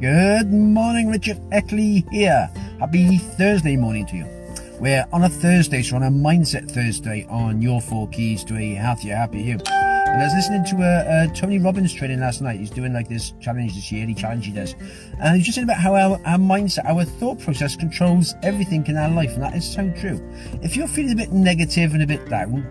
Good morning, Richard Eckley here. Happy Thursday morning to you. We're on a Thursday, so on a Mindset Thursday on your four keys to a healthier, happier you. And I was listening to a, a, Tony Robbins training last night. He's doing like this challenge, this yearly challenge he does. And he's just saying about how our, our mindset, our thought process controls everything in our life. And that is so true. If you're feeling a bit negative and a bit down,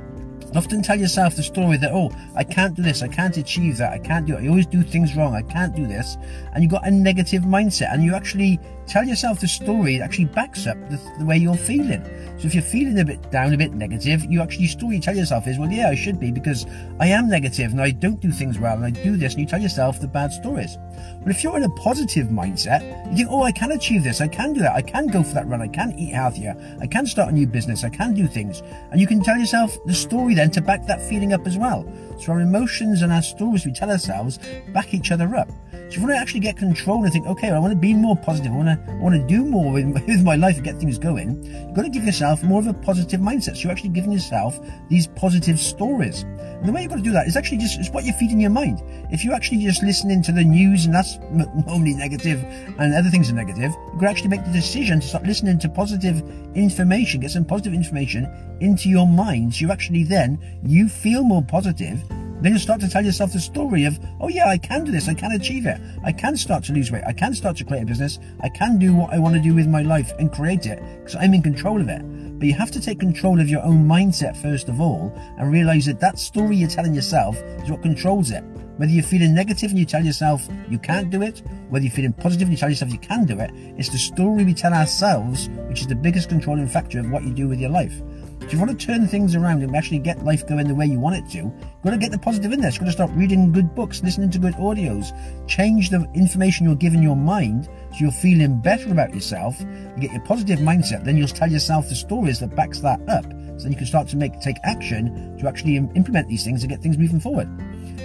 Often tell yourself the story that, oh, I can't do this, I can't achieve that, I can't do it, I always do things wrong, I can't do this. And you've got a negative mindset and you actually tell yourself the story that actually backs up the, the, way you're feeling. So if you're feeling a bit down, a bit negative, you actually story you tell yourself is, well, yeah, I should be because I am negative and I don't do things well and I do this and you tell yourself the bad stories. But if you're in a positive mindset, you think, oh, I can achieve this, I can do that, I can go for that run, I can eat healthier, I can start a new business, I can do things. And you can tell yourself the story then to back that feeling up as well. So our emotions and our stories we tell ourselves back each other up. So if you want to actually get control and think, okay, well, I want to be more positive, I want to, I want to do more with my life and get things going, you've got to give yourself more of a positive mindset. So you're actually giving yourself these positive stories. And the way you've got to do that is actually just it's what you feed in your mind. If you're actually just listening to the news and that's normally negative and other things are negative, you could actually make the decision to start listening to positive information, get some positive information into your mind. So you actually then, you feel more positive then you start to tell yourself the story of, oh yeah, I can do this, I can achieve it, I can start to lose weight, I can start to create a business, I can do what I want to do with my life and create it because I'm in control of it. But you have to take control of your own mindset first of all and realize that that story you're telling yourself is what controls it. Whether you're feeling negative and you tell yourself you can't do it, whether you're feeling positive and you tell yourself you can do it, it's the story we tell ourselves which is the biggest controlling factor of what you do with your life. If you want to turn things around and actually get life going the way you want it to, you've got to get the positive in there. You've got to start reading good books, listening to good audios, change the information you're giving your mind so you're feeling better about yourself. You get your positive mindset, then you'll tell yourself the stories that backs that up. So then you can start to make take action to actually implement these things and get things moving forward.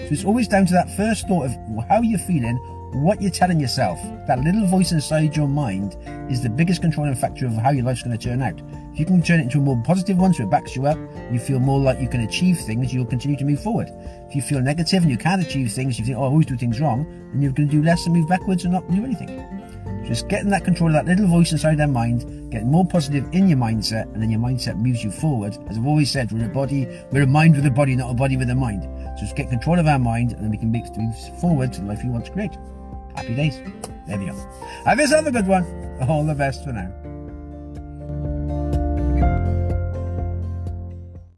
So it's always down to that first thought of how you're feeling, what you're telling yourself. That little voice inside your mind is the biggest controlling factor of how your life's going to turn out. If you can turn it into a more positive one so it backs you up, you feel more like you can achieve things, you'll continue to move forward. If you feel negative and you can't achieve things, you think, oh, I always do things wrong, then you're going to do less and move backwards and not do anything. Just getting that control of that little voice inside their mind, getting more positive in your mindset, and then your mindset moves you forward. As I've always said, we're a body, we're a mind with a body, not a body with a mind. So just get control of our mind, and then we can make moves forward to the life we want to create. Happy days. There we go. Have yourself a good one. All the best for now.